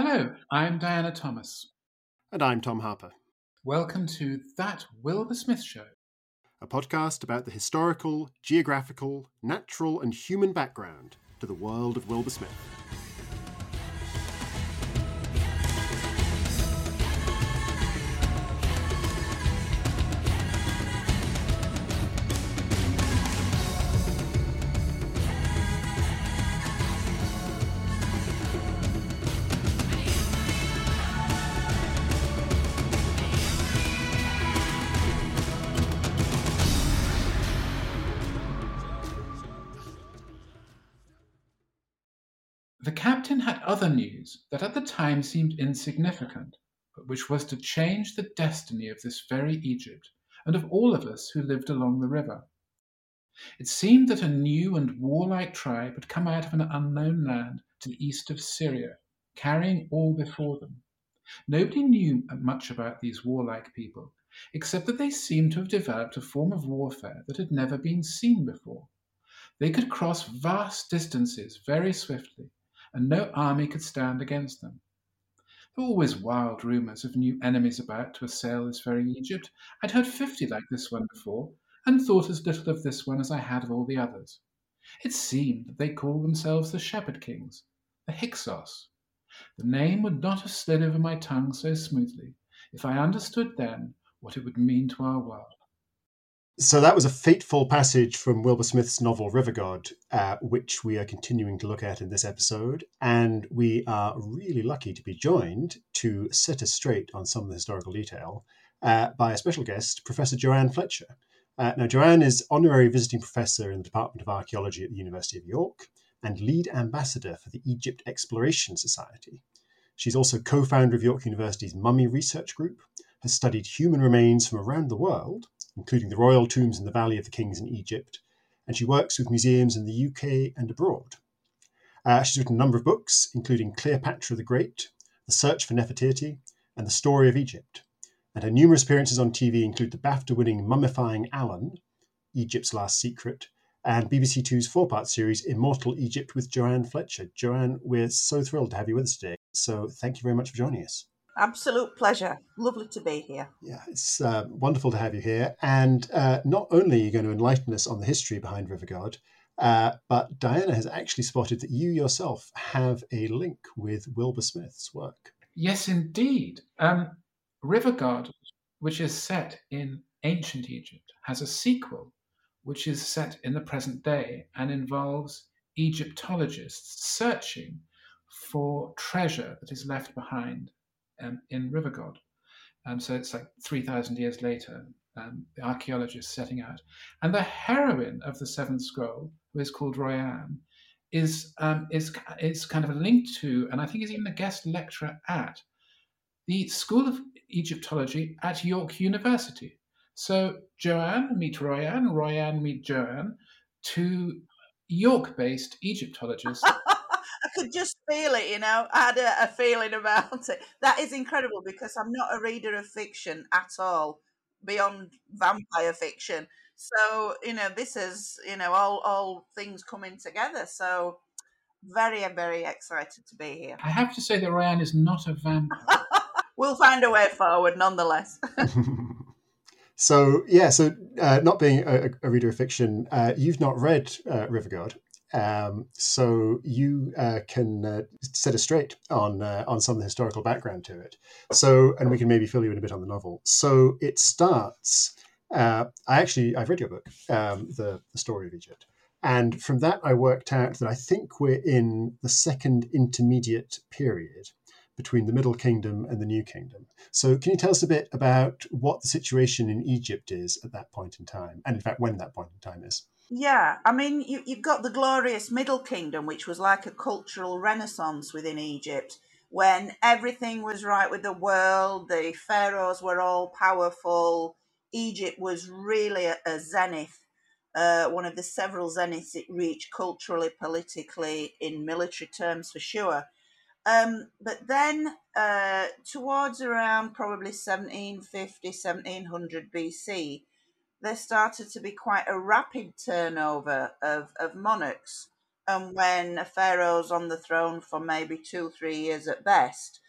Hello, I'm Diana Thomas. And I'm Tom Harper. Welcome to That Wilbur Smith Show, a podcast about the historical, geographical, natural, and human background to the world of Wilbur Smith. That at the time seemed insignificant, but which was to change the destiny of this very Egypt and of all of us who lived along the river. It seemed that a new and warlike tribe had come out of an unknown land to the east of Syria, carrying all before them. Nobody knew much about these warlike people, except that they seemed to have developed a form of warfare that had never been seen before. They could cross vast distances very swiftly and no army could stand against them. There were always wild rumours of new enemies about to assail this very Egypt. I'd heard fifty like this one before, and thought as little of this one as I had of all the others. It seemed that they called themselves the Shepherd Kings, the Hyksos. The name would not have slid over my tongue so smoothly if I understood then what it would mean to our world. So that was a fateful passage from Wilbur Smith's novel River God, uh, which we are continuing to look at in this episode. And we are really lucky to be joined to set us straight on some of the historical detail uh, by a special guest, Professor Joann Fletcher. Uh, now, Joann is honorary visiting professor in the Department of Archaeology at the University of York and lead ambassador for the Egypt Exploration Society. She's also co founder of York University's Mummy Research Group, has studied human remains from around the world including the royal tombs in the Valley of the Kings in Egypt, and she works with museums in the UK and abroad. Uh, she's written a number of books, including Cleopatra the Great, The Search for Nefertiti, and The Story of Egypt. And her numerous appearances on TV include the BAFTA winning Mummifying Alan, Egypt's Last Secret, and BBC Two's four part series Immortal Egypt with Joann Fletcher. Joann, we're so thrilled to have you with us today. So thank you very much for joining us. Absolute pleasure. Lovely to be here. Yeah, it's uh, wonderful to have you here. And uh, not only are you going to enlighten us on the history behind River God, uh, but Diana has actually spotted that you yourself have a link with Wilbur Smith's work. Yes, indeed. Um, River God, which is set in ancient Egypt, has a sequel which is set in the present day and involves Egyptologists searching for treasure that is left behind um, in River God. Um, so it's like 3,000 years later, um, the archaeologists setting out. And the heroine of the Seventh Scroll, who is called Royan, is, um, is, is kind of linked to, and I think is even a guest lecturer at, the School of Egyptology at York University. So Joann meet Royan, Royan meet Joann, two York based Egyptologists I could just feel it, you know. I had a, a, feeling about it. That is incredible because I'm not a reader of fiction at all, beyond vampire fiction. So, you know, this is, you know, all all things coming together. So very, very excited to be here. I have to say that Royan is not a vampire. we'll find a way forward nonetheless. so, yeah, so uh, not being a, a, reader of fiction, uh, you've not read uh, River God. Um, so you uh, can uh, set us straight on uh, on some of the historical background to it. So, and we can maybe fill you in a bit on the novel. So it starts. Uh, I actually I've read your book, um, the the story of Egypt, and from that I worked out that I think we're in the second intermediate period between the Middle Kingdom and the New Kingdom. So, can you tell us a bit about what the situation in Egypt is at that point in time, and in fact, when that point in time is? Yeah, I mean, you, you've got the glorious Middle Kingdom, which was like a cultural renaissance within Egypt, when everything was right with the world, the pharaohs were all powerful. Egypt was really a, a zenith, uh, one of the several zeniths it reached culturally, politically, in military terms for sure. Um, but then, uh, towards around probably 1750, 1700 BC, there started to be quite a rapid turnover of, of monarchs. And when a pharaoh's on the throne for maybe two, three years at best,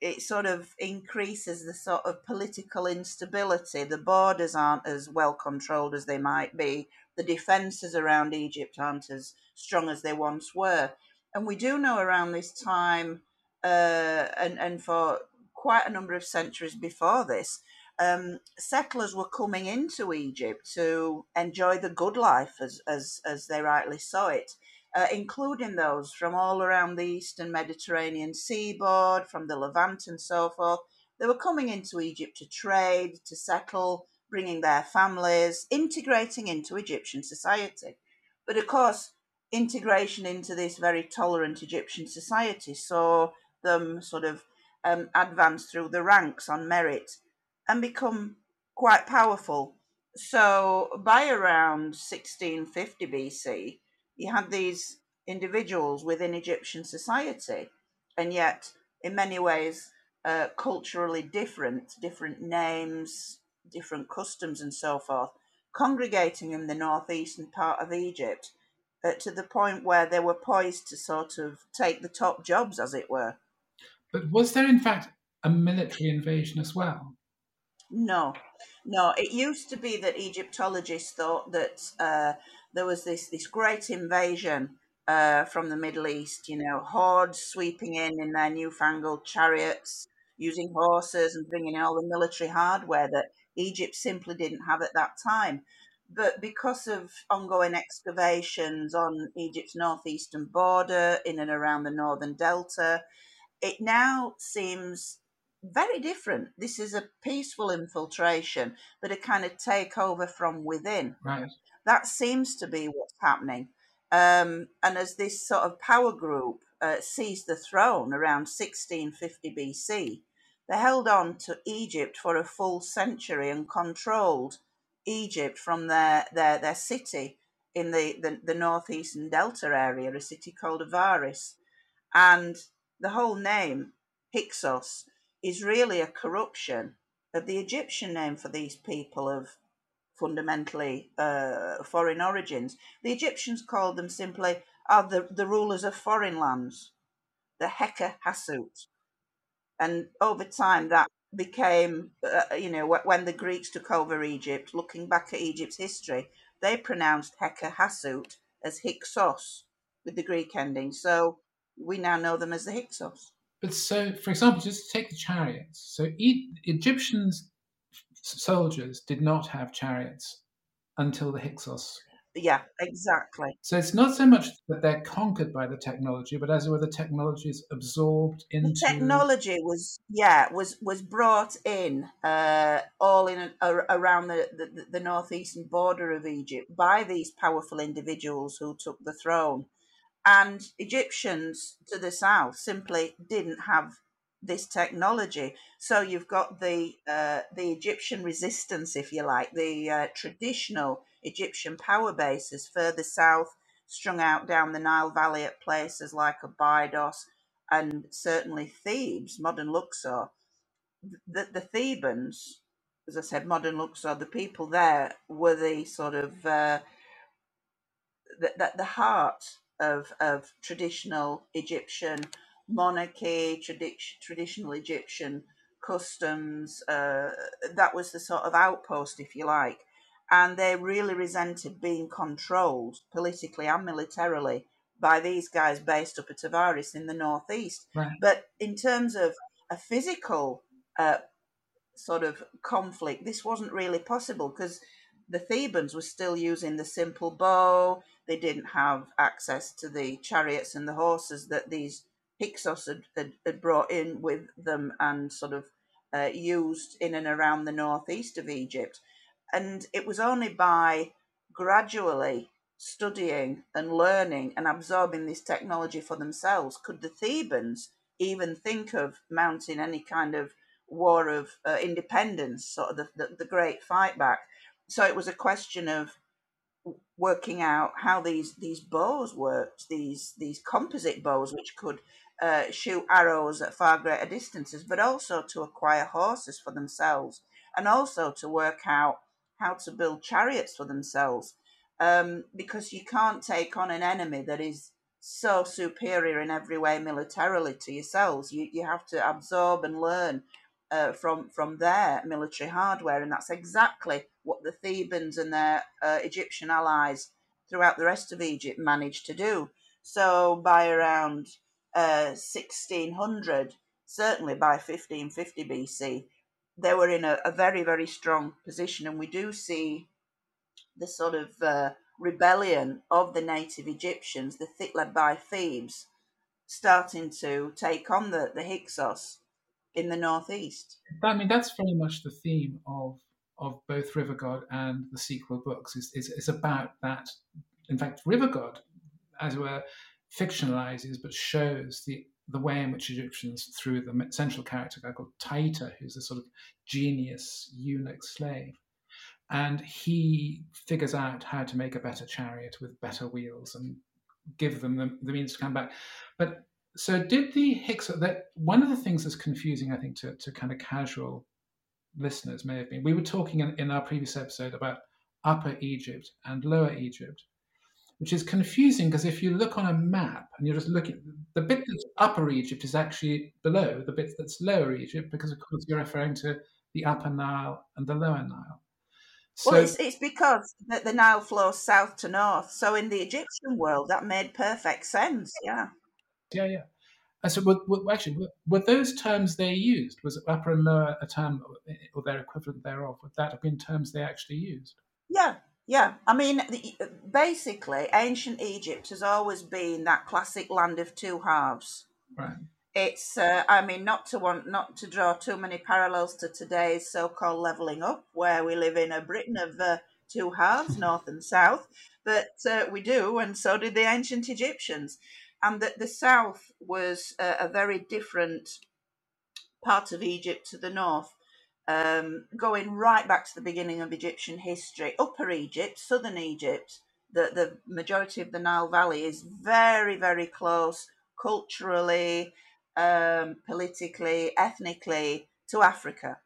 it sort of increases the sort of political instability. The borders aren't as well controlled as they might be. The defences around Egypt aren't as strong as they once were. And we do know around this time, uh, and, and for quite a number of centuries before this, um, settlers were coming into Egypt to enjoy the good life as, as, as they rightly saw it uh, including those from all around the eastern Mediterranean seaboard, from the Levant and so forth. They were coming into Egypt to trade, to settle, bringing their families, integrating into Egyptian society. But of course, integration into this very tolerant Egyptian society saw them sort of um, advance through the ranks on merit and become quite powerful. So by around 1650 BC, you had these individuals within Egyptian society, and yet, in many ways, uh, culturally different, different names, different customs, and so forth, congregating in the northeastern part of Egypt uh, to the point where they were poised to sort of take the top jobs, as it were. But was there, in fact, a military invasion as well? No, no. It used to be that Egyptologists thought that uh, there was this this great invasion uh, from the Middle East. You know, hordes sweeping in in their newfangled chariots, using horses and bringing in all the military hardware that Egypt simply didn't have at that time. But because of ongoing excavations on Egypt's northeastern border, in and around the northern delta, it now seems very different. This is a peaceful infiltration, but a kind of takeover from within. Right. That seems to be what's happening. Um, and as this sort of power group uh, seized the throne around 1650 BC, they held on to Egypt for a full century and controlled Egypt from their, their, their city in the, the, the northeastern delta area, a city called Avaris. And the whole name, Hyksos, is really a corruption of the Egyptian name for these people of fundamentally uh, foreign origins. The Egyptians called them simply are the, the rulers of foreign lands, the Heka Hasut. And over time, that became, uh, you know, when the Greeks took over Egypt, looking back at Egypt's history, they pronounced Heka Hasut as Hyksos with the Greek ending. So we now know them as the Hyksos. But so, for example, just to take the chariots. So e- Egyptians soldiers did not have chariots until the Hyksos. Yeah, exactly. So it's not so much that they're conquered by the technology, but as it were, the technology is absorbed into. The technology was, yeah, was was brought in uh, all in a, around the, the the northeastern border of Egypt by these powerful individuals who took the throne, and Egyptians to the south simply didn't have this technology. So you've got the uh, the Egyptian resistance, if you like, the uh, traditional Egyptian power bases further south, strung out down the Nile Valley at places like Abydos and certainly Thebes, modern Luxor. The, the Thebans, as I said, modern Luxor, the people there were the sort of uh, the, the, the heart of, of traditional Egyptian monarchy, tradi- traditional Egyptian customs. Uh, that was the sort of outpost, if you like. And they really resented being controlled politically and militarily by these guys based up at Avaris in the northeast. Right. But in terms of a physical uh, sort of conflict, this wasn't really possible because the Thebans were still using the simple bow. They didn't have access to the chariots and the horses that these Hyksos had, had, had, brought in with them and sort of uh, used in and around the northeast of Egypt. And it was only by gradually studying and learning and absorbing this technology for themselves could the Thebans even think of mounting any kind of war of uh, independence, sort of the, the, the great fight back. So it was a question of working out how these these bows worked, these these composite bows, which could uh, shoot arrows at far greater distances, but also to acquire horses for themselves and also to work out how to build chariots for themselves. um, because you can't take on an enemy that is so superior in every way militarily to yourselves. You you have to absorb and learn uh, from from their military hardware, and that's exactly what the Thebans and their uh, Egyptian allies throughout the rest of Egypt managed to do. So by around uh, 1600, certainly by 1550 BC, they were in a, a, very very strong position, and we do see the sort of uh, rebellion of the native Egyptians, the thick led by Thebes, starting to take on the, the Hyksos in the northeast. I mean, that's very much the theme of of both River God and the sequel books. is is, is about that. In fact, River God, as it were, fictionalizes but shows the the way in which Egyptians, through the central character guy called Taita, who's a sort of genius eunuch slave, and he figures out how to make a better chariot with better wheels and give them the, the means to come back. But so did the Hicks that one of the things that's confusing, I think, to, to kind of casual listeners may have been we were talking in, in our previous episode about Upper Egypt and Lower Egypt, which is confusing because if you look on a map and you're just looking, the bit that's Upper Egypt is actually below the bit that's Lower Egypt because, of course, you're referring to the Upper Nile and the Lower Nile. So, well, it's, it's because the, the Nile flows south to north. So in the Egyptian world, that made perfect sense. Yeah. Yeah, yeah. And so, were, were, actually, were, those terms they used? Was upper and lower a term or their equivalent thereof? Would that have been terms they actually used? Yeah, yeah. I mean, the, basically, ancient Egypt has always been that classic land of two halves. Right it's uh, i mean not to want not to draw too many parallels to today's so-called leveling up where we live in a britain of uh, two halves north and south but uh, we do and so did the ancient egyptians and that the south was a very different part of egypt to the north um, going right back to the beginning of egyptian history upper egypt southern egypt the, the majority of the nile valley is very very close culturally um, politically, ethnically to Africa.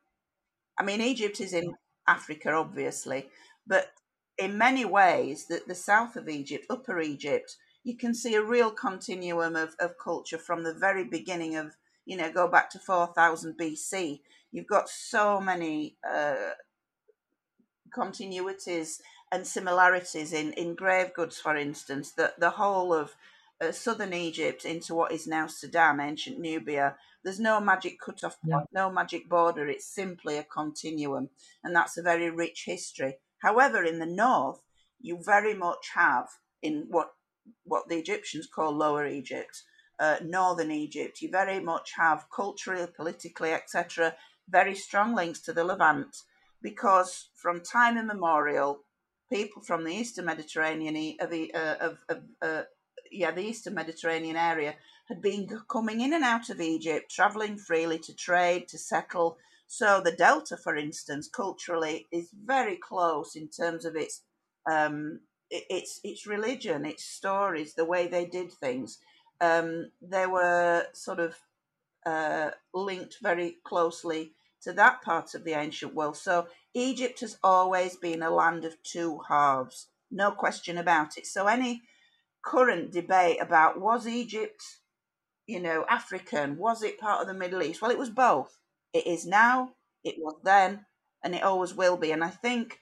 I mean, Egypt is in Africa, obviously, but in many ways, the, the south of Egypt, Upper Egypt, you can see a real continuum of, of culture from the very beginning of, you know, go back to 4000 BC. You've got so many uh, continuities and similarities in, in grave goods, for instance, that the whole of uh, southern Egypt into what is now Sudan, ancient Nubia. There's no magic cut-off point, yeah. no magic border. It's simply a continuum, and that's a very rich history. However, in the north, you very much have in what what the Egyptians call Lower Egypt, uh, Northern Egypt. You very much have culturally, politically, etc. Very strong links to the Levant, because from time immemorial, people from the Eastern Mediterranean of, uh, of, of uh, yeah, the Eastern Mediterranean area had been coming in and out of Egypt, traveling freely to trade, to settle. So the Delta, for instance, culturally is very close in terms of its um, its its religion, its stories, the way they did things. Um, they were sort of uh, linked very closely to that part of the ancient world. So Egypt has always been a land of two halves, no question about it. So any current debate about was Egypt, you know, African? Was it part of the Middle East? Well, it was both. It is now, it was then, and it always will be. And I think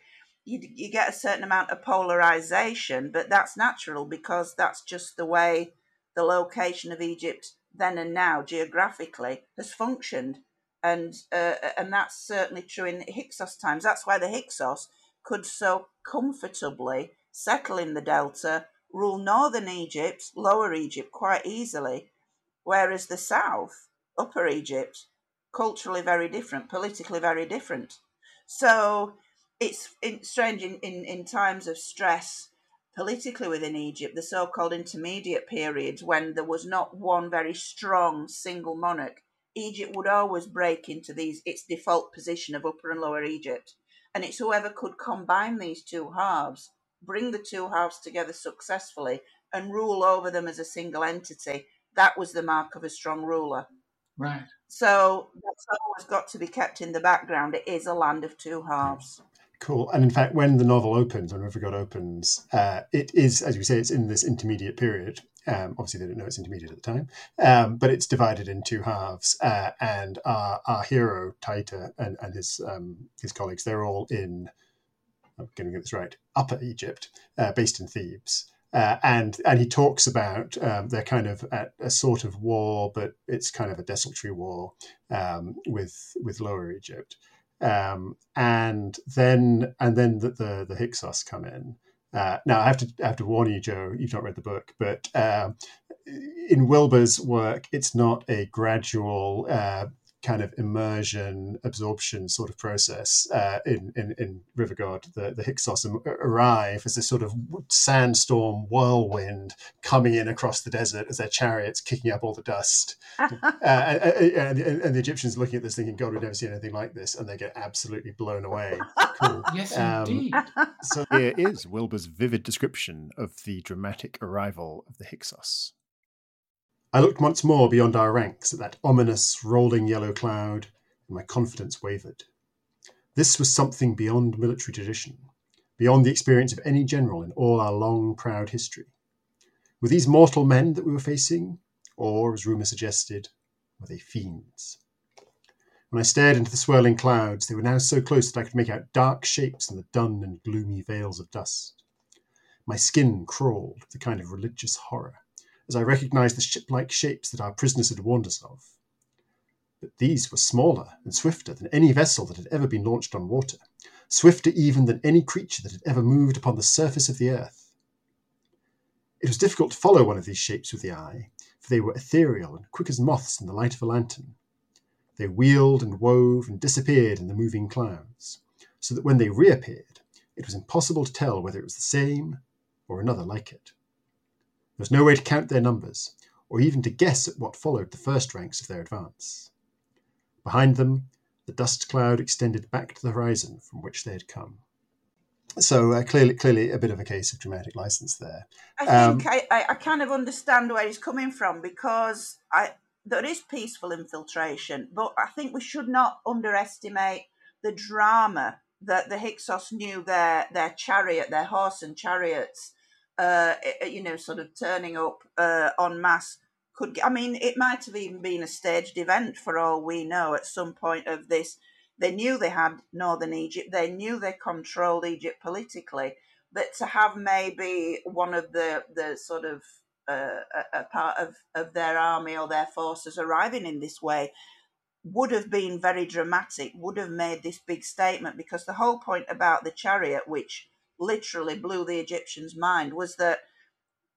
you, you get a certain amount of polarization, but that's natural because that's just the way the location of Egypt then and now geographically has functioned. And uh, and that's certainly true in Hyksos times. That's why the Hyksos could so comfortably settle in the delta rule northern Egypt, lower Egypt quite easily, whereas the south, upper Egypt, culturally very different, politically very different. So it's strange in, in, in times of stress politically within Egypt, the so called intermediate periods when there was not one very strong single monarch. Egypt would always break into these its default position of upper and lower Egypt. And it's whoever could combine these two halves bring the two halves together successfully and rule over them as a single entity, that was the mark of a strong ruler. Right. So that's always got to be kept in the background. It is a land of two halves. Cool. And in fact, when the novel opens, when River God opens, uh, it is, as you say, it's in this intermediate period. Um, obviously, they don't know it's intermediate at the time, um, but it's divided in two halves. Uh, and our, our hero, Taita, and, and his um, his colleagues, they're all in, I'm going to get this right, Upper Egypt, uh, based in Thebes. Uh, and and he talks about um, they're kind of at a sort of war, but it's kind of a desultory war um, with with Lower Egypt um, and then and then the, the, the Hyksos come in. Uh, now I have to I have to warn you, Joe. You've not read the book, but uh, in Wilbur's work, it's not a gradual uh, kind of immersion, absorption sort of process uh, in, in, in River God. The, the Hyksos arrive as this sort of sandstorm whirlwind coming in across the desert as their chariots kicking up all the dust. uh, and, and, and, the Egyptians looking at this thinking, God, we've never seen anything like this. And they get absolutely blown away. Cool. Yes, um, indeed. So here is Wilbur's vivid description of the dramatic arrival of the Hyksos. I looked once more beyond our ranks at that ominous, rolling yellow cloud, and my confidence wavered. This was something beyond military tradition, beyond the experience of any general in all our long, proud history. Were these mortal men that we were facing, or, as rumour suggested, were they fiends? When I stared into the swirling clouds, they were now so close that I could make out dark shapes in the dun and gloomy veils of dust. My skin crawled with a kind of religious horror as I recognized the ship like shapes that our prisoners had warned us of. But these were smaller and swifter than any vessel that had ever been launched on water, swifter even than any creature that had ever moved upon the surface of the earth. It was difficult to follow one of these shapes with the eye, for they were ethereal and quick as moths in the light of a lantern. They wheeled and wove and disappeared in the moving clouds, so that when they reappeared, it was impossible to tell whether it was the same or another like it. There was no way to count their numbers, or even to guess at what followed the first ranks of their advance. Behind them, the dust cloud extended back to the horizon from which they had come. So uh, clearly, clearly, a bit of a case of dramatic license there. I think um, I, I kind of understand where he's coming from because I there is peaceful infiltration, but I think we should not underestimate the drama that the Hyksos knew their their chariot, their horse and chariots uh, you know, sort of turning up uh, en masse could. I mean, it might have even been a staged event for all we know. At some point of this, they knew they had northern Egypt. They knew they controlled Egypt politically. But to have maybe one of the the sort of uh, a, a part of, of their army or their forces arriving in this way would have been very dramatic, would have made this big statement because the whole point about the chariot, which literally blew the Egyptians' mind was that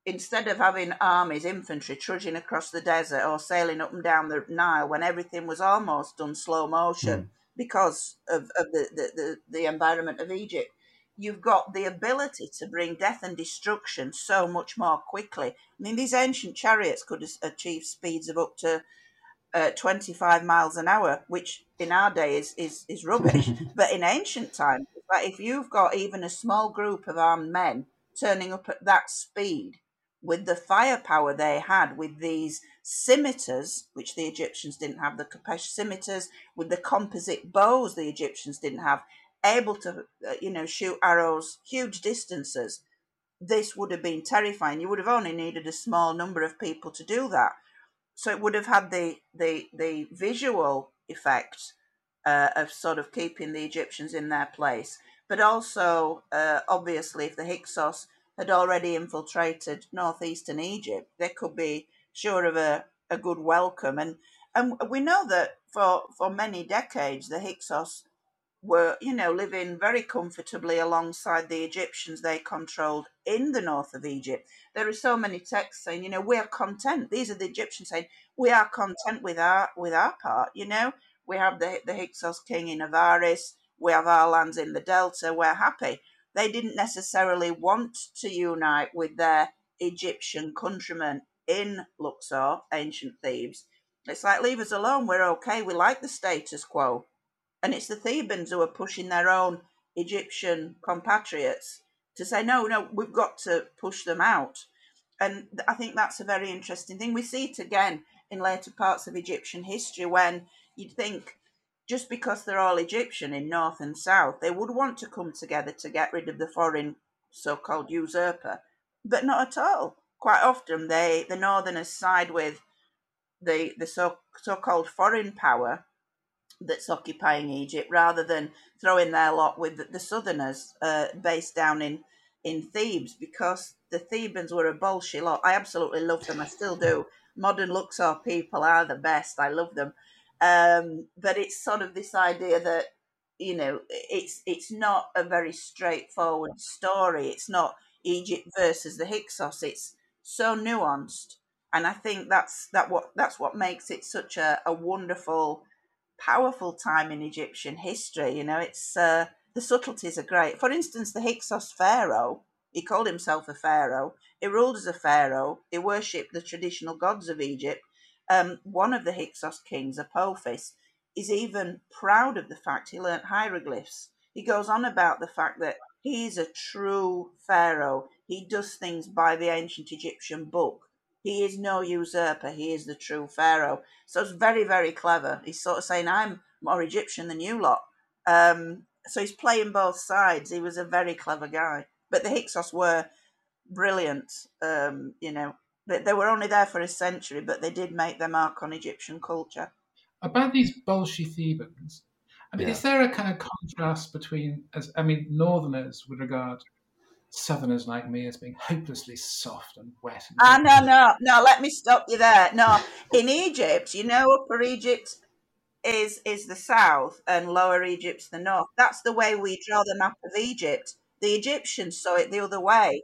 instead of having armies, infantry trudging across the desert or sailing up and down the Nile when everything was almost done slow motion mm. because of, of the, the, the, the environment of Egypt, you've got the ability to bring death and destruction so much more quickly. I mean, these ancient chariots could achieve speeds of up to uh, 25 miles an hour, which in our day is, is, is rubbish. but in ancient times, but if you've got even a small group of armed men turning up at that speed with the firepower they had with these scimitars, which the Egyptians didn't have, the khopesh scimitars, with the composite bows the Egyptians didn't have, able to, uh, you know, shoot arrows huge distances, this would have been terrifying. You would have only needed a small number of people to do that. So it would have had the, the, the visual effect uh, of sort of keeping the Egyptians in their place. But also, uh, obviously, if the Hyksos had already infiltrated northeastern Egypt, they could be sure of a, a good welcome. And and we know that for, for many decades, the Hyksos were, you know, living very comfortably alongside the Egyptians they controlled in the north of Egypt. There are so many texts saying, you know, we are content. These are the Egyptians saying, we are content with our with our part, you know. We have the, the Hyksos king in Avaris. We have our lands in the Delta. We're happy. They didn't necessarily want to unite with their Egyptian countrymen in Luxor, ancient Thebes. It's like, leave us alone. We're okay. We like the status quo. And it's the Thebans who are pushing their own Egyptian compatriots to say, no, no, we've got to push them out. And I think that's a very interesting thing. We see it again in later parts of Egyptian history when you'd think just because they're all Egyptian in north and south, they would want to come together to get rid of the foreign so-called usurper, but not at all. Quite often, they the northerners side with the the so so-called foreign power that's occupying Egypt, rather than throwing their lot with the, the southerners uh, based down in in Thebes, because the Thebans were a bullshit lot. I absolutely love them. I still do. Modern Luxor people are the best. I love them. Um, but it's sort of this idea that you know it's it's not a very straightforward story. It's not Egypt versus the Hyksos. It's so nuanced, and I think that's that what that's what makes it such a, a wonderful, powerful time in Egyptian history. You know, it's uh, the subtleties are great. For instance, the Hyksos pharaoh. He called himself a pharaoh. He ruled as a pharaoh. He worshipped the traditional gods of Egypt um, one of the Hyksos kings, Apophis, is even proud of the fact he learnt hieroglyphs. He goes on about the fact that he's a true pharaoh. He does things by the ancient Egyptian book. He is no usurper. He is the true pharaoh. So it's very, very clever. He's sort of saying, I'm more Egyptian than you lot. Um, so he's playing both sides. He was a very clever guy. But the Hyksos were brilliant. Um, you know, they, they were only there for a century, but they did make their mark on Egyptian culture. About these Bolshi Thebans, I mean, Yeah. is there a kind of contrast between, as I mean, Northerners would regard Southerners like me as being hopelessly soft and wet? And Ah, no, no, no. Let me stop you there. No, in Egypt, you know, Upper Egypt is is the south and Lower Egypt's the north. That's the way we draw the map of Egypt. The Egyptians saw it the other way.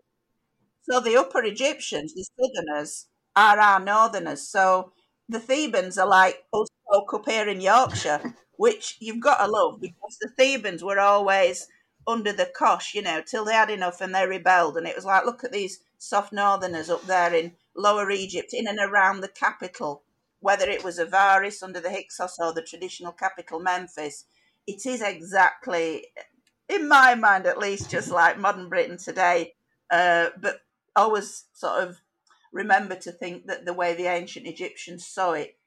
So the Upper Egyptians, the Southerners, are our Northerners. So the Thebans are like us folk up here in Yorkshire, which you've got to love because the Thebans were always under the cosh, you know, till they had enough and they rebelled. And it was like, look at these soft Northerners up there in Lower Egypt, in and around the capital, whether it was Avaris under the Hyksos or the traditional capital Memphis. It is exactly, in my mind at least, just like modern Britain today. Uh, but always sort of remember to think that the way the ancient Egyptians saw it,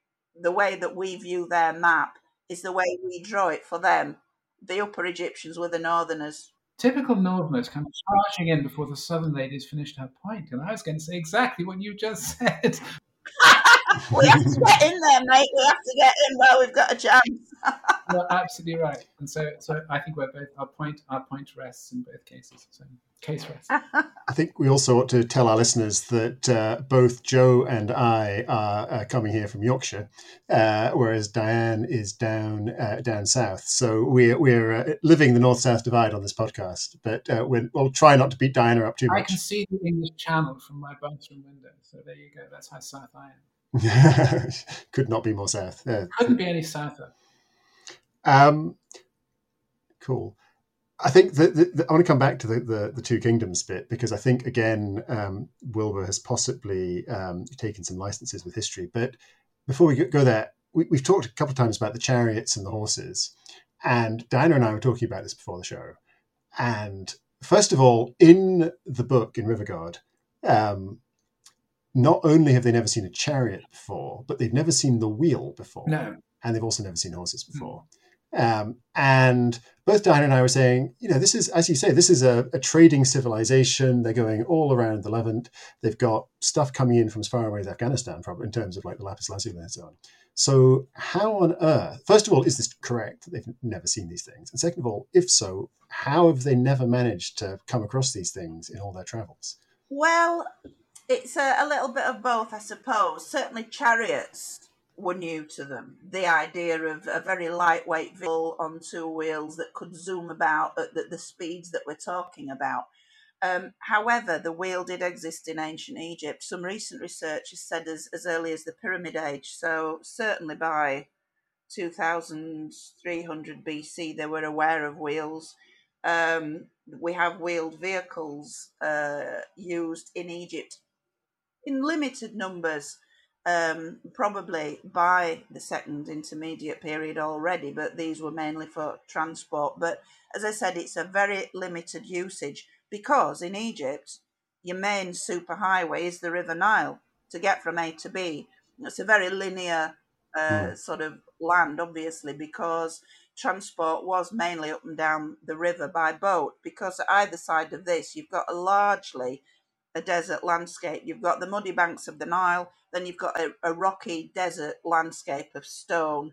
the way that we view their map, is the way we draw it for them. The Upper Egyptians were the Northerners. Typical Northerners come charging in before the Southern ladies finished her point, and I was going to say exactly what you just said. We have to get in there, mate. We have to get in while we've got a chance. You're absolutely right, and so so I think we're both our point our point rests in both cases. So case rests. I think we also ought to tell our listeners that uh, both Joe and I are uh, coming here from Yorkshire, uh, whereas Diane is down uh, down south. So we're we're uh, living the north south divide on this podcast, but uh, we'll, we'll try not to beat Diana up too much. I can see the English Channel from my bathroom window, so there you go. That's how south I am. Could not be more south. Uh, Couldn't be any souther. Um, cool. I think that I want to come back to the, the, the two kingdoms bit because I think again um, Wilbur has possibly um, taken some licenses with history. But before we go- there, we, we've talked a couple of times about the chariots and the horses, and Diana and I were talking about this before the show. And first of all, in the book in River God, um, not only have they never seen a chariot before, but they've never seen the wheel before No, and they've also never seen horses before. Um, and both Diana and I were saying, you know, this is, as you say, this is a, a trading civilization. They're going all around the Levant. They've got stuff coming in from as far away as Afghanistan, probably in terms of like the lapis lazuli and so on. So, how on earth? First of all, is this correct? that They've never seen these things, and second of all, if so, how have they never managed to come across these things in all their travels? Well, it's a, a little bit of both, I suppose. Certainly, chariots were new to them. The idea of a very lightweight vehicle on two wheels that could zoom about at the, the speeds that we're talking about. Um, however, the wheel did exist in ancient Egypt. Some recent research has said as, as early as the Pyramid Age. So, certainly by 2300 BC, they were aware of wheels. Um, we have wheeled vehicles uh, used in Egypt in limited numbers, um, probably by the second intermediate period already, but these were mainly for transport. But as I said, it's a very limited usage because in Egypt, your main superhighway is the River Nile to get from A to B. It's a very linear uh, Mm. sort of land, obviously, because transport was mainly up and down the river by boat. Because either side of this, you've got a largely a desert landscape. You've got the muddy banks of the Nile, then you've got a, a rocky desert landscape of stone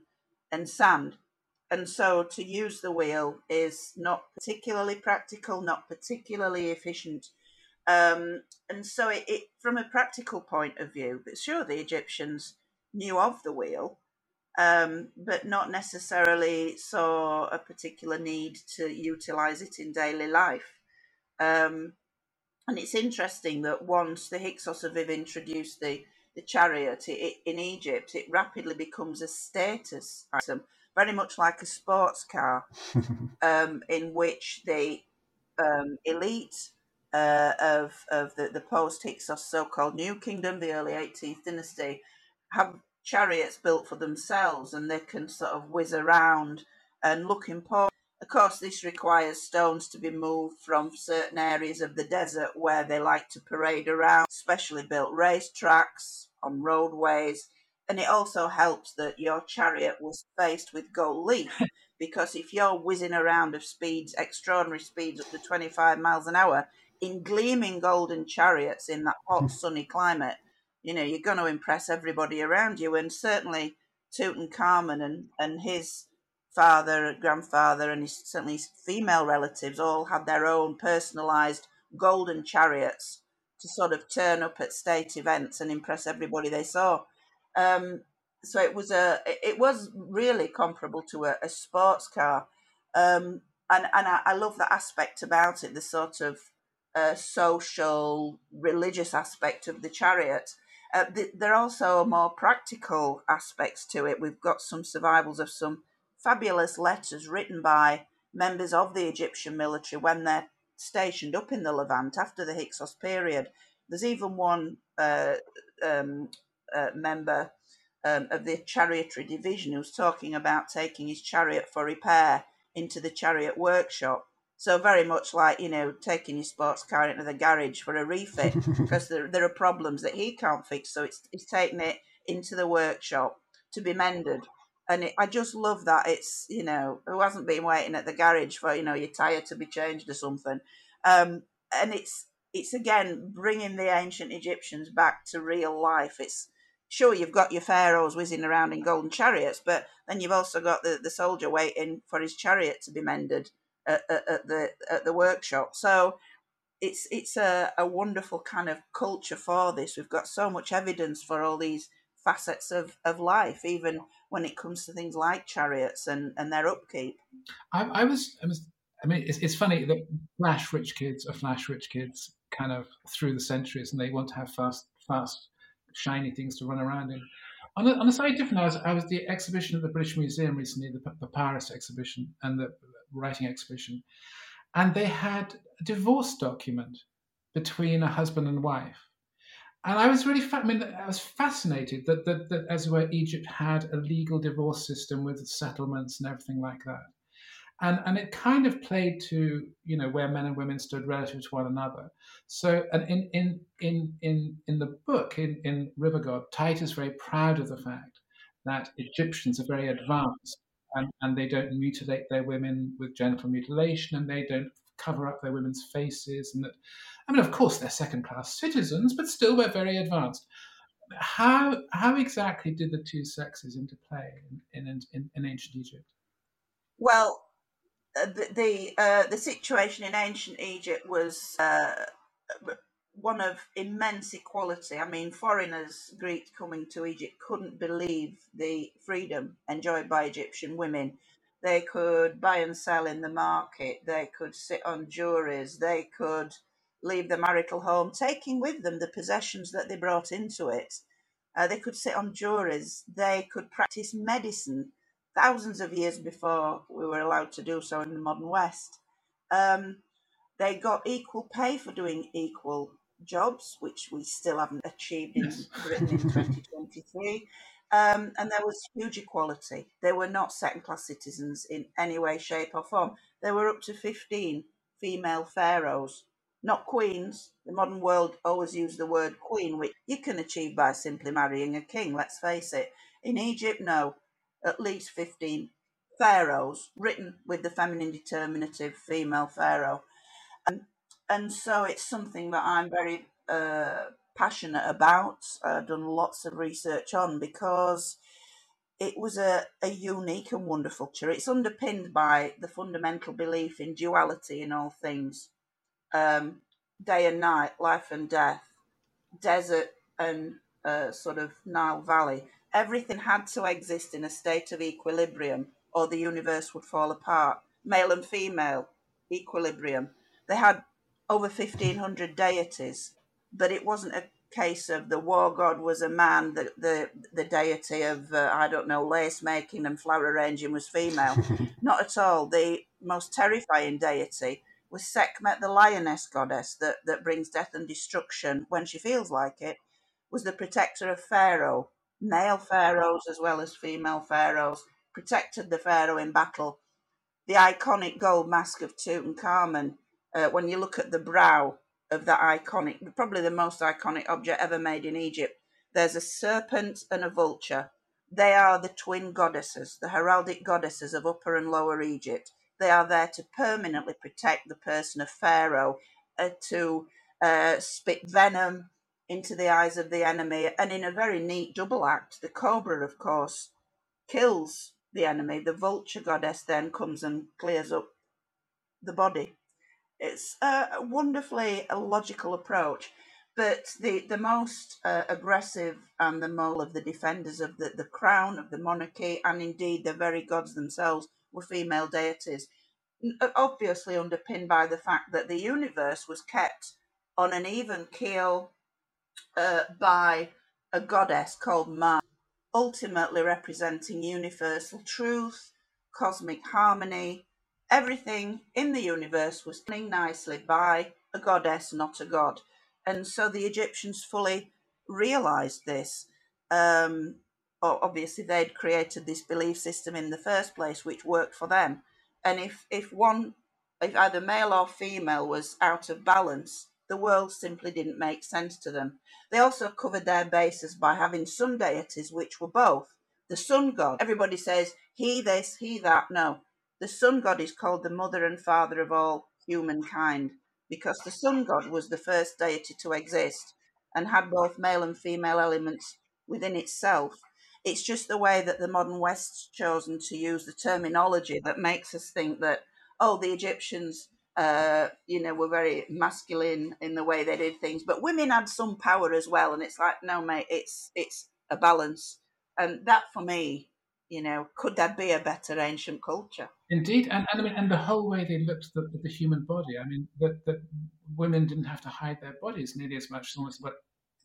and sand. And so to use the wheel is not particularly practical, not particularly efficient. Um, and so, it, it, from a practical point of view, but sure, the Egyptians knew of the wheel, um, but not necessarily saw a particular need to utilize it in daily life. Um, and it's interesting that once the Hyksos have introduced the, the chariot it, in Egypt, it rapidly becomes a status item, very much like a sports car, um, in which the um, elite uh, of, of the, the post Hyksos so called New Kingdom, the early 18th dynasty, have chariots built for themselves and they can sort of whiz around and look important. Of course, this requires stones to be moved from certain areas of the desert where they like to parade around, specially built racetracks on roadways. And it also helps that your chariot was faced with gold leaf because if you're whizzing around of speeds, extraordinary speeds up to 25 miles an hour in gleaming golden chariots in that hot, hmm. sunny climate, you know, you're going to impress everybody around you. And certainly Tutankhamun and, and his father, grandfather, and his, certainly his female relatives all had their own personalized golden chariots to sort of turn up at state events and impress everybody they saw. Um, so it was a it was really comparable to a, a sports car, um, and and I, I, love that aspect about it, the sort of uh, social religious aspect of the chariot. Uh, th- there are also more practical aspects to it. We've got some survivals of some fabulous letters written by members of the Egyptian military when they're stationed up in the Levant after the Hyksos period. There's even one uh, um, uh, member um, of the chariotry division who's talking about taking his chariot for repair into the chariot workshop. So very much like you know taking your sports car into the garage for a refit because there, there are problems that he can't fix. So it's he's taking it into the workshop to be mended. And it, I just love that it's you know who hasn't been waiting at the garage for you know your tire to be changed or something, um, and it's it's again bringing the ancient Egyptians back to real life. It's sure you've got your pharaohs whizzing around in golden chariots, but then you've also got the, the soldier waiting for his chariot to be mended at, at, at the at the workshop. So it's it's a, a wonderful kind of culture for this. We've got so much evidence for all these facets of, of life, even when it comes to things like chariots and, and their upkeep. I, I was I was I mean it's, it's funny that flash rich kids are flash rich kids kind of through the centuries and they want to have fast fast shiny things to run around in. On a, on a slightly different, I was, I was the exhibition at the British Museum recently, the papyrus exhibition and the writing exhibition, and they had a divorce document between a husband and wife. And I was really, fa- I mean, I was fascinated that, that, that, as it were, Egypt had a legal divorce system with settlements and everything like that and and it kind of played to you know where men and women stood relative to one another. So and in in in in in the book in in River God, Taita is very proud of the fact that Egyptians are very advanced and, and they don't mutilate their women with genital mutilation and they don't cover up their women's faces and that I mean of course they're second class citizens but still we're very advanced. How how exactly did the two sexes interplay in in, in, in ancient Egypt? Well, uh, the the, uh, the situation in ancient Egypt was uh, one of immense equality. I mean, foreigners, Greeks coming to Egypt, couldn't believe the freedom enjoyed by Egyptian women. They could buy and sell in the market. They could sit on juries. They could leave the marital home, taking with them the possessions that they brought into it. Uh, they could sit on juries. They could practice medicine thousands of years before we were allowed to do so in the modern West. Um, they got equal pay for doing equal jobs, which we still haven't achieved in. Britain in 2023. Um, and there was huge equality. They were not second class citizens in any way, shape, or form. There were up to 15 female pharaohs, not queens. The modern world always use the word queen, which you can achieve by simply marrying a king, let's face it. In Egypt, no, at least 15 pharaohs written with the feminine determinative female pharaoh. And, and so it's something that I'm very uh, passionate about, I've done lots of research on because it was a, a unique and wonderful culture. It's underpinned by the fundamental belief in duality in all things um, day and night, life and death, desert and uh, sort of Nile Valley. Everything had to exist in a state of equilibrium or the universe would fall apart. Male and female, equilibrium. They had over 1,500 deities, but it wasn't a case of the war god was a man, the the, the deity of uh, I don't know lace making and flower arranging was female. Not at all. The most terrifying deity was Sekhmet, the lioness goddess that that brings death and destruction when she feels like it. Was the protector of Pharaoh, male pharaohs as well as female pharaohs, protected the pharaoh in battle. The iconic gold mask of Tutankhamun. Uh, when you look at the brow of that iconic, probably the most iconic object ever made in Egypt. There's a serpent and a vulture. They are the twin goddesses, the heraldic goddesses of Upper and Lower Egypt. They are there to permanently protect the person of Pharaoh, uh, to uh, spit venom into the eyes of the enemy, and in a very neat double act, the cobra, of course, kills the enemy. The vulture goddess then comes and clears up the body it's a wonderfully logical approach, but the the most uh, aggressive and the mole of the defenders of the, the crown of the monarchy and indeed the very gods themselves were female deities, obviously underpinned by the fact that the universe was kept on an even keel uh, by a goddess called Maat, ultimately representing universal truth, cosmic harmony, everything in the universe was done nicely by a goddess, not a god. And so the Egyptians fully realized this. Um, obviously, they'd created this belief system in the first place, which worked for them. And if, if one, if either male or female was out of balance, the world simply didn't make sense to them. They also covered their bases by having some deities which were both. The sun god, everybody says, he this, he that. No, the sun god is called the mother and father of all humankind because the sun god was the first deity to exist and had both male and female elements within itself. It's just the way that the modern West's chosen to use the terminology that makes us think that, oh, the Egyptians, uh, you know, were very masculine in the way they did things, but women had some power as well. And it's like, no, mate, it's it's a balance, and that for me you know, could there be a better ancient culture? Indeed, and, and I mean, and the whole way they looked at the, the human body. I mean, that that women didn't have to hide their bodies nearly as much, as almost, but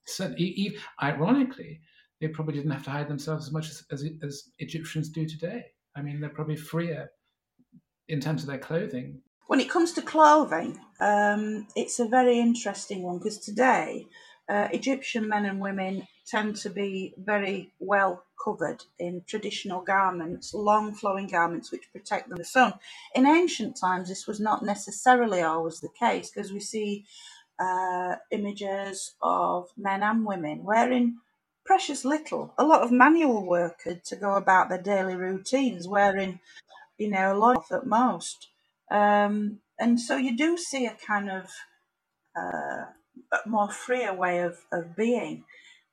certainly, ironically, they probably didn't have to hide themselves as much as, as, as Egyptians do today. I mean, they're probably freer in terms of their clothing. When it comes to clothing, um, it's a very interesting one because today uh, Egyptian men and women tend to be very well covered in traditional garments, long flowing garments which protect them from the sun. In ancient times, this was not necessarily always the case because we see uh, images of men and women wearing precious little, a lot of manual work to go about their daily routines, wearing, you know, a lot at most. Um, and so you do see a kind of uh, more freer way of, of being.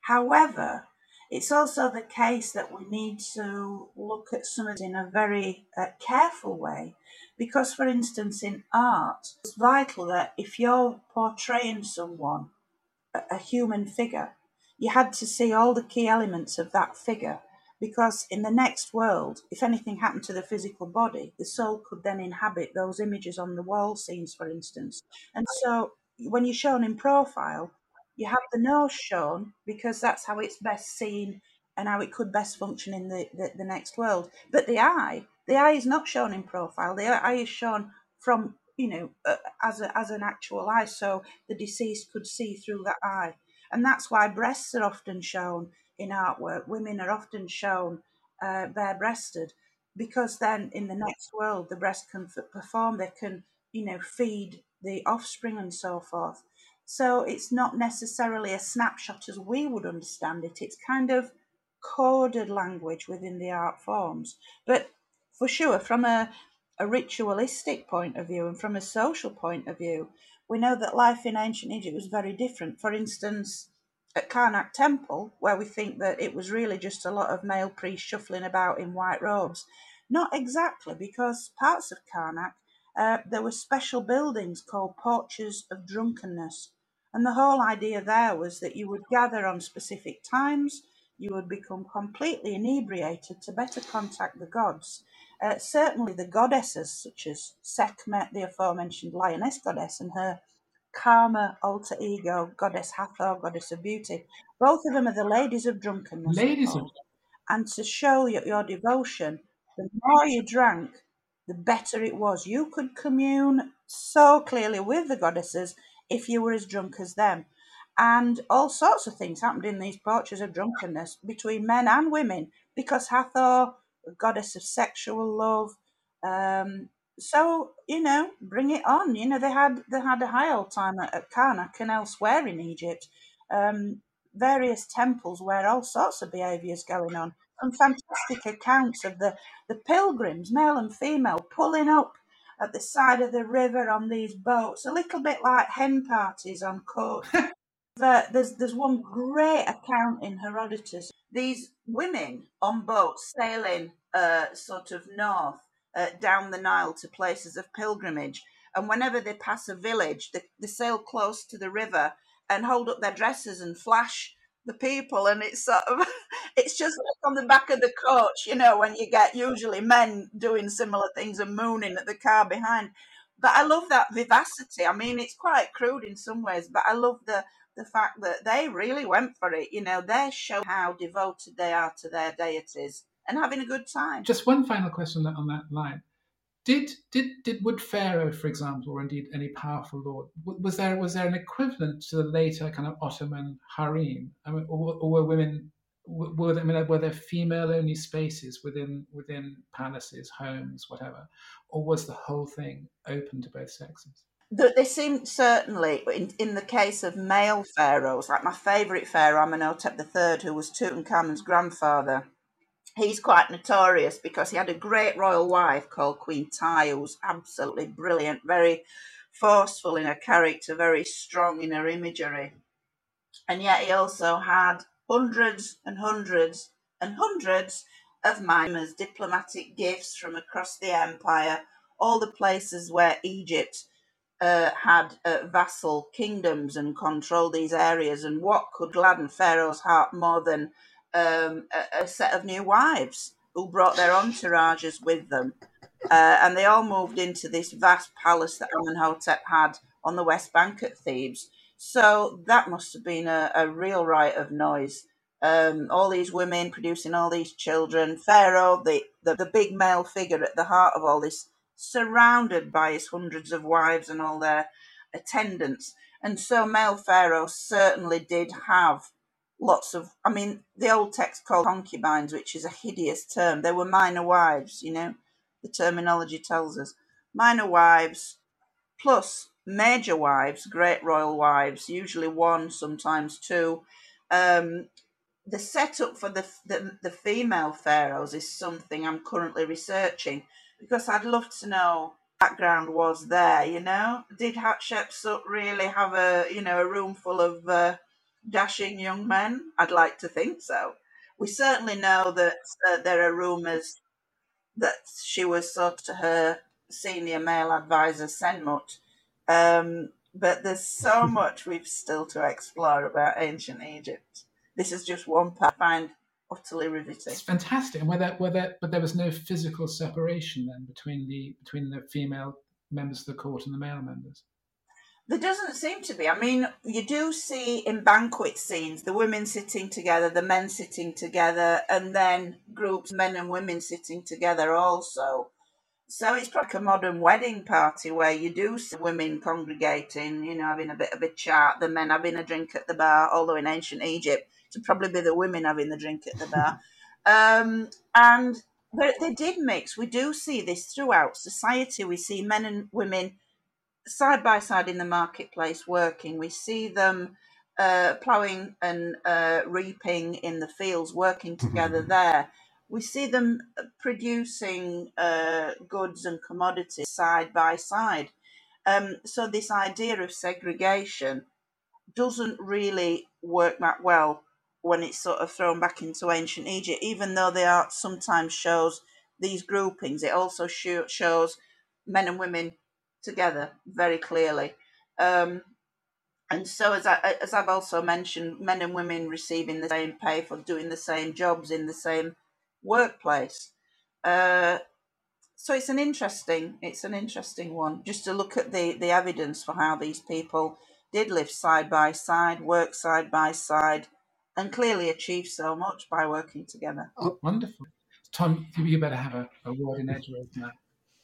However, it's also the case that we need to look at some of it in a very uh, careful way because, for instance, in art, it's vital that if you're portraying someone, a, a human figure, you had to see all the key elements of that figure because in the next world, if anything happened to the physical body, the soul could then inhabit those images on the wall scenes, for instance. And so when you're shown in profile, you have the nose shown because that's how it's best seen and how it could best function in the, the, the next world. But the eye, the eye is not shown in profile. The eye is shown from, you know, uh, as, a, as an actual eye, so the deceased could see through that eye. And that's why breasts are often shown in artwork. Women are often shown uh, bare breasted because then in the next world, the breast can f- perform, they can, you know, feed the offspring and so forth. So it's not necessarily a snapshot as we would understand it. It's kind of coded language within the art forms. But for sure, from a, a ritualistic point of view and from a social point of view, we know that life in ancient Egypt was very different. For instance, at Karnak Temple, where we think that it was really just a lot of male priests shuffling about in white robes, not exactly, because parts of Karnak, uh, there were special buildings called porches of drunkenness. And the whole idea there was that you would gather on specific times, you would become completely inebriated to better contact the gods. Uh, certainly, the goddesses, such as Sekhmet, the aforementioned lioness goddess, and her calmer, alter ego, goddess Hathor, goddess of beauty, both of them are the ladies of drunkenness. Ladies of and to show your, your devotion, the more you drank, the better it was. You could commune so clearly with the goddesses if you were as drunk as them. And all sorts of things happened in these porches of drunkenness between men and women because Hathor, goddess of sexual love, um, so you know, bring it on. You know, they had they had a high old time at, at Karnak and elsewhere in Egypt. Um, various temples where all sorts of behaviours going on. Some fantastic accounts of the, the pilgrims, male and female, pulling up at the side of the river on these boats, a little bit like hen parties on court. there's there's one great account in Herodotus. These women on boats sailing uh, sort of north uh, down the Nile to places of pilgrimage, and whenever they pass a village, they, they sail close to the river and hold up their dresses and flash the people and it's sort of it's just like on the back of the coach you know when you get usually men doing similar things and mooning at the car behind. But i love that vivacity. I mean it's quite crude in some ways but i love the the fact that they really went for it you know they show how devoted they are to their deities and having a good time. Just one final question on that line did did did would Pharaoh, for example, or indeed any powerful lord, was there was there an equivalent to the later kind of Ottoman harem? I mean, or, or were women were there, I mean, were there female only spaces within within palaces, homes, whatever, or was the whole thing open to both sexes? They seem certainly, in, in the case of male pharaohs, like my favourite pharaoh Amenhotep III, who was Tutankhamun's grandfather, he's quite notorious because he had a great royal wife called Queen Tiye, who was absolutely brilliant, very forceful in her character, very strong in her imagery. And yet he also had hundreds and hundreds and hundreds of mimers, diplomatic gifts from across the empire, all the places where Egypt uh, had uh, vassal kingdoms and controlled these areas. And what could gladden Pharaoh's heart more than um, a, a, set of new wives who brought their entourages with them. Uh, and they all moved into this vast palace that Amenhotep had on the West Bank at Thebes. So that must have been a, a real riot of noise. Um, all these women producing all these children. Pharaoh, the, the, the big male figure at the heart of all this, surrounded by his hundreds of wives and all their attendants. And so male Pharaoh certainly did have lots of, I mean, the old text called concubines, which is a hideous term. They were minor wives, you know, the terminology tells us. Minor wives plus major wives, great royal wives, usually one, sometimes two. Um, the setup for the, the, the female pharaohs is something I'm currently researching because I'd love to know background was there. You know, did Hatshepsut really have a you know a room full of uh, dashing young men? I'd like to think so. We certainly know that uh, there are rumours that she was sort to her senior male advisor, Senmut. Um, but there's so much we've still to explore about ancient Egypt. This is just one part I find utterly riveting. It's fantastic. And where there, where there, but there was no physical separation then between the between the female members of the court and the male members. There doesn't seem to be. I mean, you do see in banquet scenes the women sitting together, the men sitting together, and then groups, men and women sitting together also. So it's like a modern wedding party where you do see women congregating, you know, having a bit of a chat, the men having a drink at the bar, although in ancient Egypt, it'd probably be the women having the drink at the bar. um, and but they did mix. We do see this throughout society. We see men and women side by side in the marketplace working. We see them uh, ploughing and uh, reaping in the fields, working Mm-hmm. together there. We see them producing uh, goods and commodities side by side. Um, so, this idea of segregation doesn't really work that well when it's sort of thrown back into ancient Egypt, even though the art sometimes shows these groupings. It also sho- shows men and women together very clearly. Um, and so, as, I, as I've also mentioned, men and women receiving the same pay for doing the same jobs in the same workplace. Uh, so it's an interesting, it's an interesting one just to look at the the evidence for how these people did live side by side, work side by side, and clearly achieve so much by working together. Wonderful. Tom, you better have a, a word in edgeways now.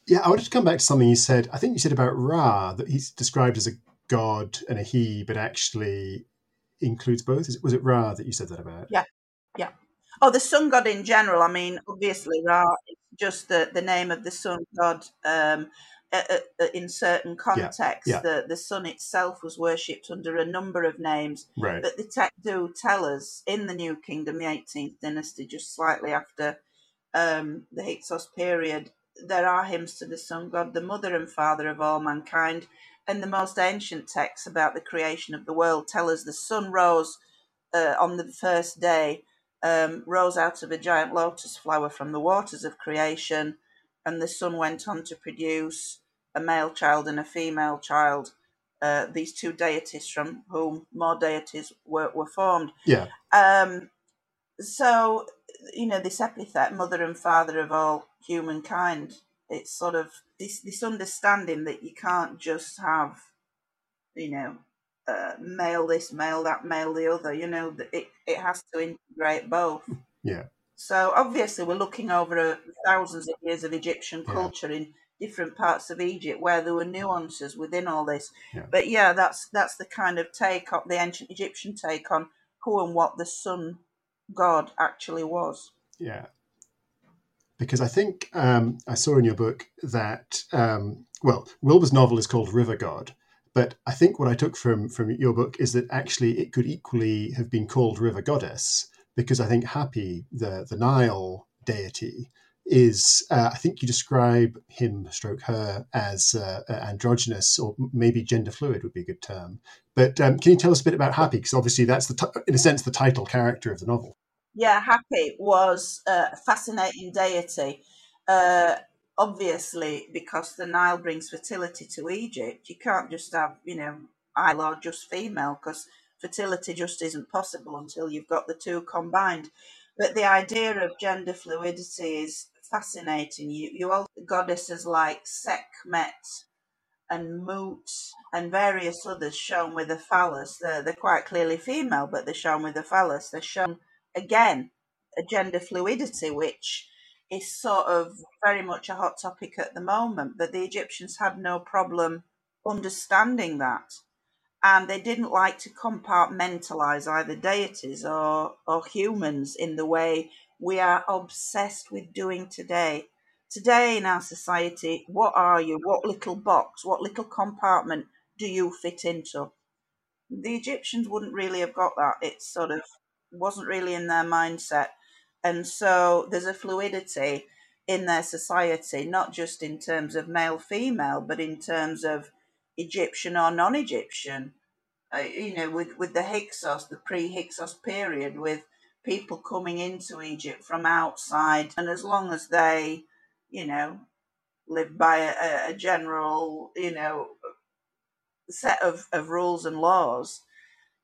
Yeah, I wanted to come back to something you said. I think you said about Ra that he's described as a god and a he, but actually includes both. Is- Was it Ra that you said that about? Yeah. Yeah. Oh, the sun god in general. I mean, obviously, Ra is just the, the name of the sun god. Um, uh, uh, uh, in certain contexts, yeah. the the sun itself was worshipped under a number of names. Right. But the text do tell us in the New Kingdom, the 18th dynasty, just slightly after um, the Hyksos period, there are hymns to the sun god, the mother and father of all mankind. And the most ancient texts about the creation of the world tell us the sun rose uh, on the first day, um, rose out of a giant lotus flower from the waters of creation, and the sun went on to produce a male child and a female child. Uh, these two deities from whom more deities were, were formed. Yeah. Um, so, you know, this epithet, mother and father of all humankind, it's sort of this, this understanding that you can't just have, you know, uh, male this, male that, male the other, you know, it, it has to integrate both. Yeah. So obviously we're looking over thousands of years of Egyptian Yeah. culture in different parts of Egypt where there were nuances within all this. Yeah. But yeah, that's that's the kind of take on the ancient Egyptian take on who and what the sun god actually was. Yeah. Because I think um, I saw in your book that, um, well, Wilbur's novel is called River God, but I think what I took from, from your book is that actually it could equally have been called River Goddess, because I think Hapi, the, the Nile deity, is, uh, I think you describe him, stroke her, as uh, androgynous, or maybe gender fluid would be a good term. But um, can you tell us a bit about Hapi? Because obviously that's, the t- in a sense, the title character of the novel. Yeah, Hapi was a fascinating deity. Uh, obviously, because the Nile brings fertility to Egypt, you can't just have, you know, male or just female, because fertility just isn't possible until you've got the two combined. But the idea of gender fluidity is fascinating. You, you all goddesses like Sekhmet and Mut and various others shown with a phallus. They're, they're quite clearly female, but they're shown with a phallus. They're shown again gender fluidity, which is sort of very much a hot topic at the moment. But the Egyptians had no problem understanding that. And they didn't like to compartmentalize either deities or, or humans in the way we are obsessed with doing today. Today in our society, what are you? What little box, what little compartment do you fit into? The Egyptians wouldn't really have got that. It's sort of wasn't really in their mindset. And so there's a fluidity in their society, not just in terms of male female, but in terms of Egyptian or non Egyptian. Uh, you know, with, with the Hyksos, the pre Hyksos period, with people coming into Egypt from outside. And as long as they, you know, live by a, a general, you know, set of, of rules and laws,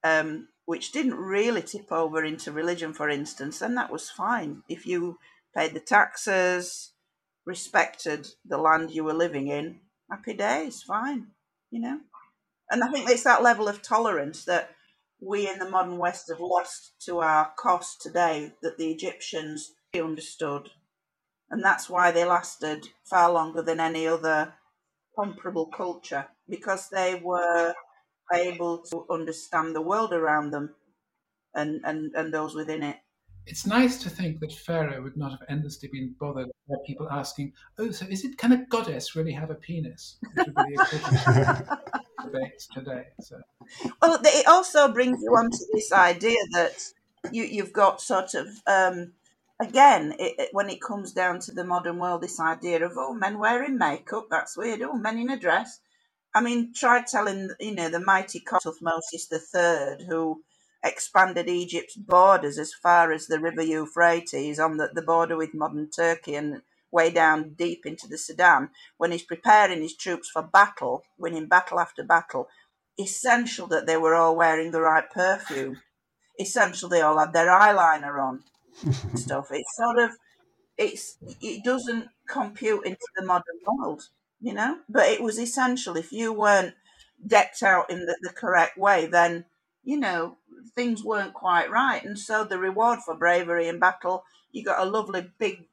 um, which didn't really tip over into religion, for instance, then that was fine. If you paid the taxes, respected the land you were living in, happy days, fine, you know. And I think it's that level of tolerance that we in the modern West have lost to our cost today that the Egyptians understood. And that's why they lasted far longer than any other comparable culture because they were able to understand the world around them and, and, and those within it. It's nice to think that Pharaoh would not have endlessly been bothered by people asking, "Oh, so is it can a goddess really have a penis?" Which would be the debates today. So well, it also brings you on to this idea that you, you've got sort of, um, again, it, it, when it comes down to the modern world, this idea of, oh, men wearing makeup, that's weird. Oh, men in a dress. I mean, try telling, you know, the mighty Thutmose III, who expanded Egypt's borders as far as the River Euphrates on the, the border with modern Turkey and way down deep into the Sudan, when he's preparing his troops for battle, winning battle after battle, essential that they were all wearing the right perfume. Essential they all had their eyeliner on stuff. It's sort of it's it doesn't compute into the modern world, you know. But it was essential. If you weren't decked out in the, the correct way, then you know things weren't quite right. And so the reward for bravery in battle, you got a lovely big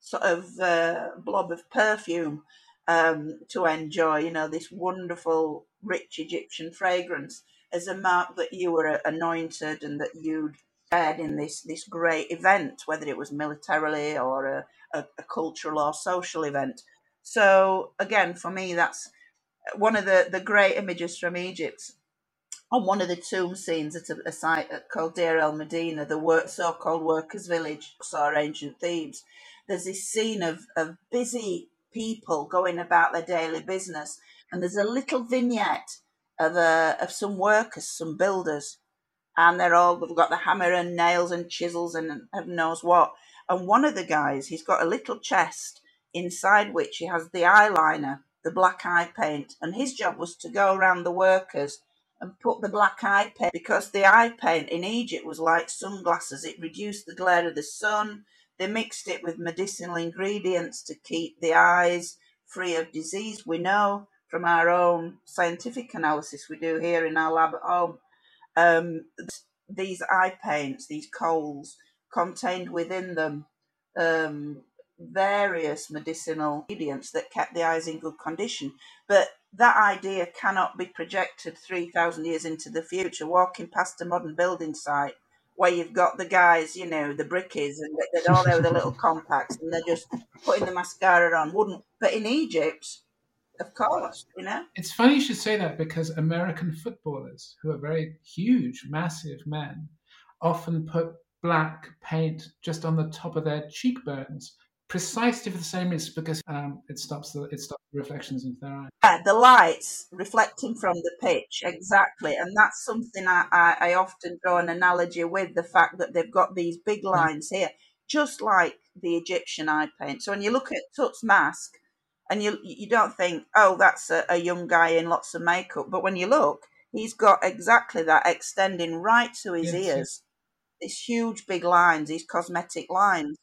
sort of uh, blob of perfume um, to enjoy. You know this wonderful rich Egyptian fragrance as a mark that you were anointed and that you'd shared in this this great event, whether it was militarily or a, a, a cultural or social event. So again, for me, that's one of the, the great images from Egypt. On one of the tomb scenes at a, a site called Deir el Medina, the work, so-called workers' village, or ancient Thebes, there's this scene of, of busy people going about their daily business, and there's a little vignette of a, of some workers, some builders, and they're all they've got the hammer and nails and chisels and heaven knows what. And one of the guys, he's got a little chest inside which he has the eyeliner, the black eye paint, and his job was to go around the workers and put the black eye paint because the eye paint in Egypt was like sunglasses. It reduced the glare of the sun. They mixed it with medicinal ingredients to keep the eyes free of disease. We know from our own scientific analysis we do here in our lab at home. Um, these eye paints, these kohls, contained within them um, various medicinal ingredients that kept the eyes in good condition. But that idea cannot be projected 3,000 years into the future, walking past a modern building site where you've got the guys, you know, the brickies, and they're all there with the little compacts, and they're just putting the mascara on. Wouldn't, but in Egypt, of course, you know. It's funny you should say that because American footballers, who are very huge, massive men, often put black paint just on the top of their cheekbones, precisely for the same reason, because um, it stops the it stops the reflections into their eyes. Yeah, the lights reflecting from the pitch, exactly, and that's something I, I, I often draw an analogy with the fact that they've got these big lines here, just like the Egyptian eye paint. So when you look at Tut's mask and you you don't think, oh, that's a, a young guy in lots of makeup, but when you look, he's got exactly that extending right to his yes, ears. Yes. These huge big lines, these cosmetic lines,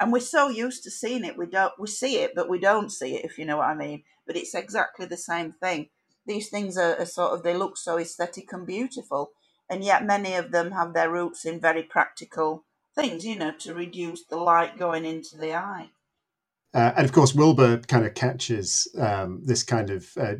and we're so used to seeing it, we don't we see it, but we don't see it, if you know what I mean. But it's exactly the same thing. These things are, are sort of they look so aesthetic and beautiful, and yet many of them have their roots in very practical things, you know, to reduce the light going into the eye. Uh, and of course, Wilbur kind of catches um, this kind of uh,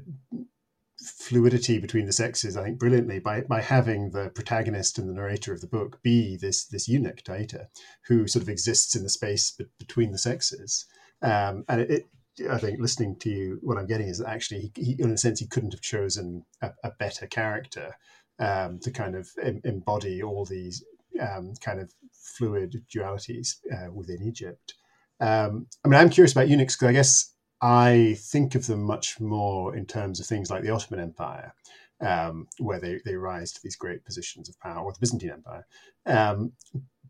fluidity between the sexes, I think, brilliantly by, by having the protagonist and the narrator of the book be this this eunuch Taita, who sort of exists in the space be- between the sexes. Um, and it, it, I think, listening to you, what I'm getting is that actually, he, in a sense, he couldn't have chosen a, a better character um, to kind of em- embody all these um, kind of fluid dualities uh, within Egypt. Um, I mean, I'm curious about eunuchs because I guess I think of them much more in terms of things like the Ottoman Empire, um, where they, they rise to these great positions of power, or the Byzantine Empire. Um,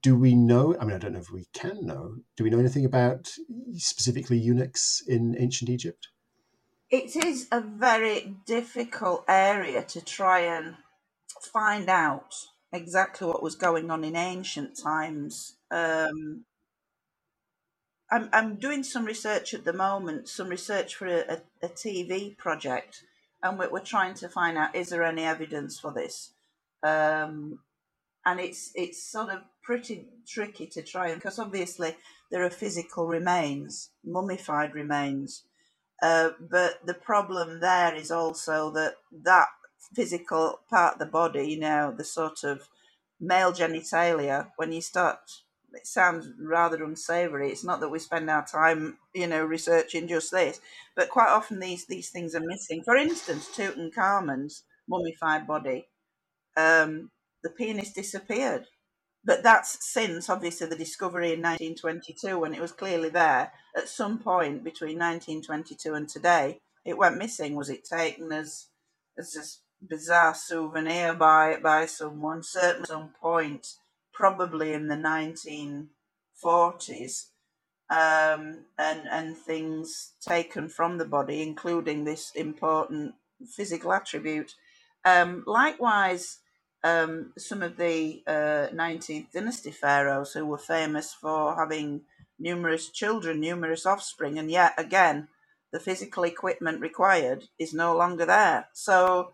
do we know? I mean, I don't know if we can know. Do we know anything about specifically eunuchs in ancient Egypt? It is a very difficult area to try and find out exactly what was going on in ancient times. Um, I'm, I'm doing some research at the moment, some research for a, a, a TV project, and we're, we're, trying to find out is there any evidence for this. Um, and it's it's sort of pretty tricky to try because obviously there are physical remains, mummified remains, uh, but the problem there is also that that physical part of the body, you know, the sort of male genitalia, when you start it sounds rather unsavory. It's not that we spend our time, you know, researching just this, but quite often these these things are missing. For instance, Tutankhamun's mummified body, um, the penis disappeared. But that's since, obviously, the discovery in 1922 when it was clearly there. At some point between 1922 and today, it went missing. Was it taken as as a bizarre souvenir by by someone? Certainly, at some point, probably in the 1940s, um, and and things taken from the body, including this important physical attribute. Um, likewise, um, some of the uh, 19th dynasty pharaohs who were famous for having numerous children, numerous offspring, and yet again, the physical equipment required is no longer there. So,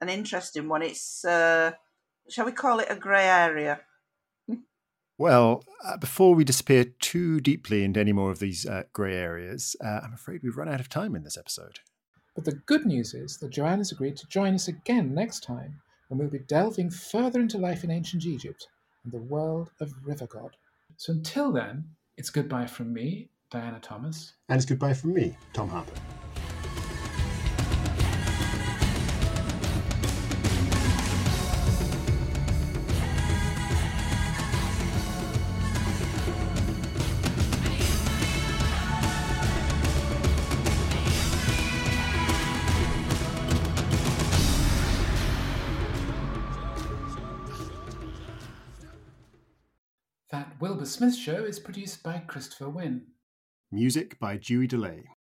an interesting one. It's, uh, shall we call it a grey area? Well, uh, before we disappear too deeply into any more of these uh, grey areas, uh, I'm afraid we've run out of time in this episode. But the good news is that Joann has agreed to join us again next time when we'll be delving further into life in ancient Egypt and the world of River God. So until then, it's goodbye from me, Diana Thomas. And it's goodbye from me, Tom Harper. Wilbur Smith show is produced by Christopher Wynne. Music by Dewey DeLay.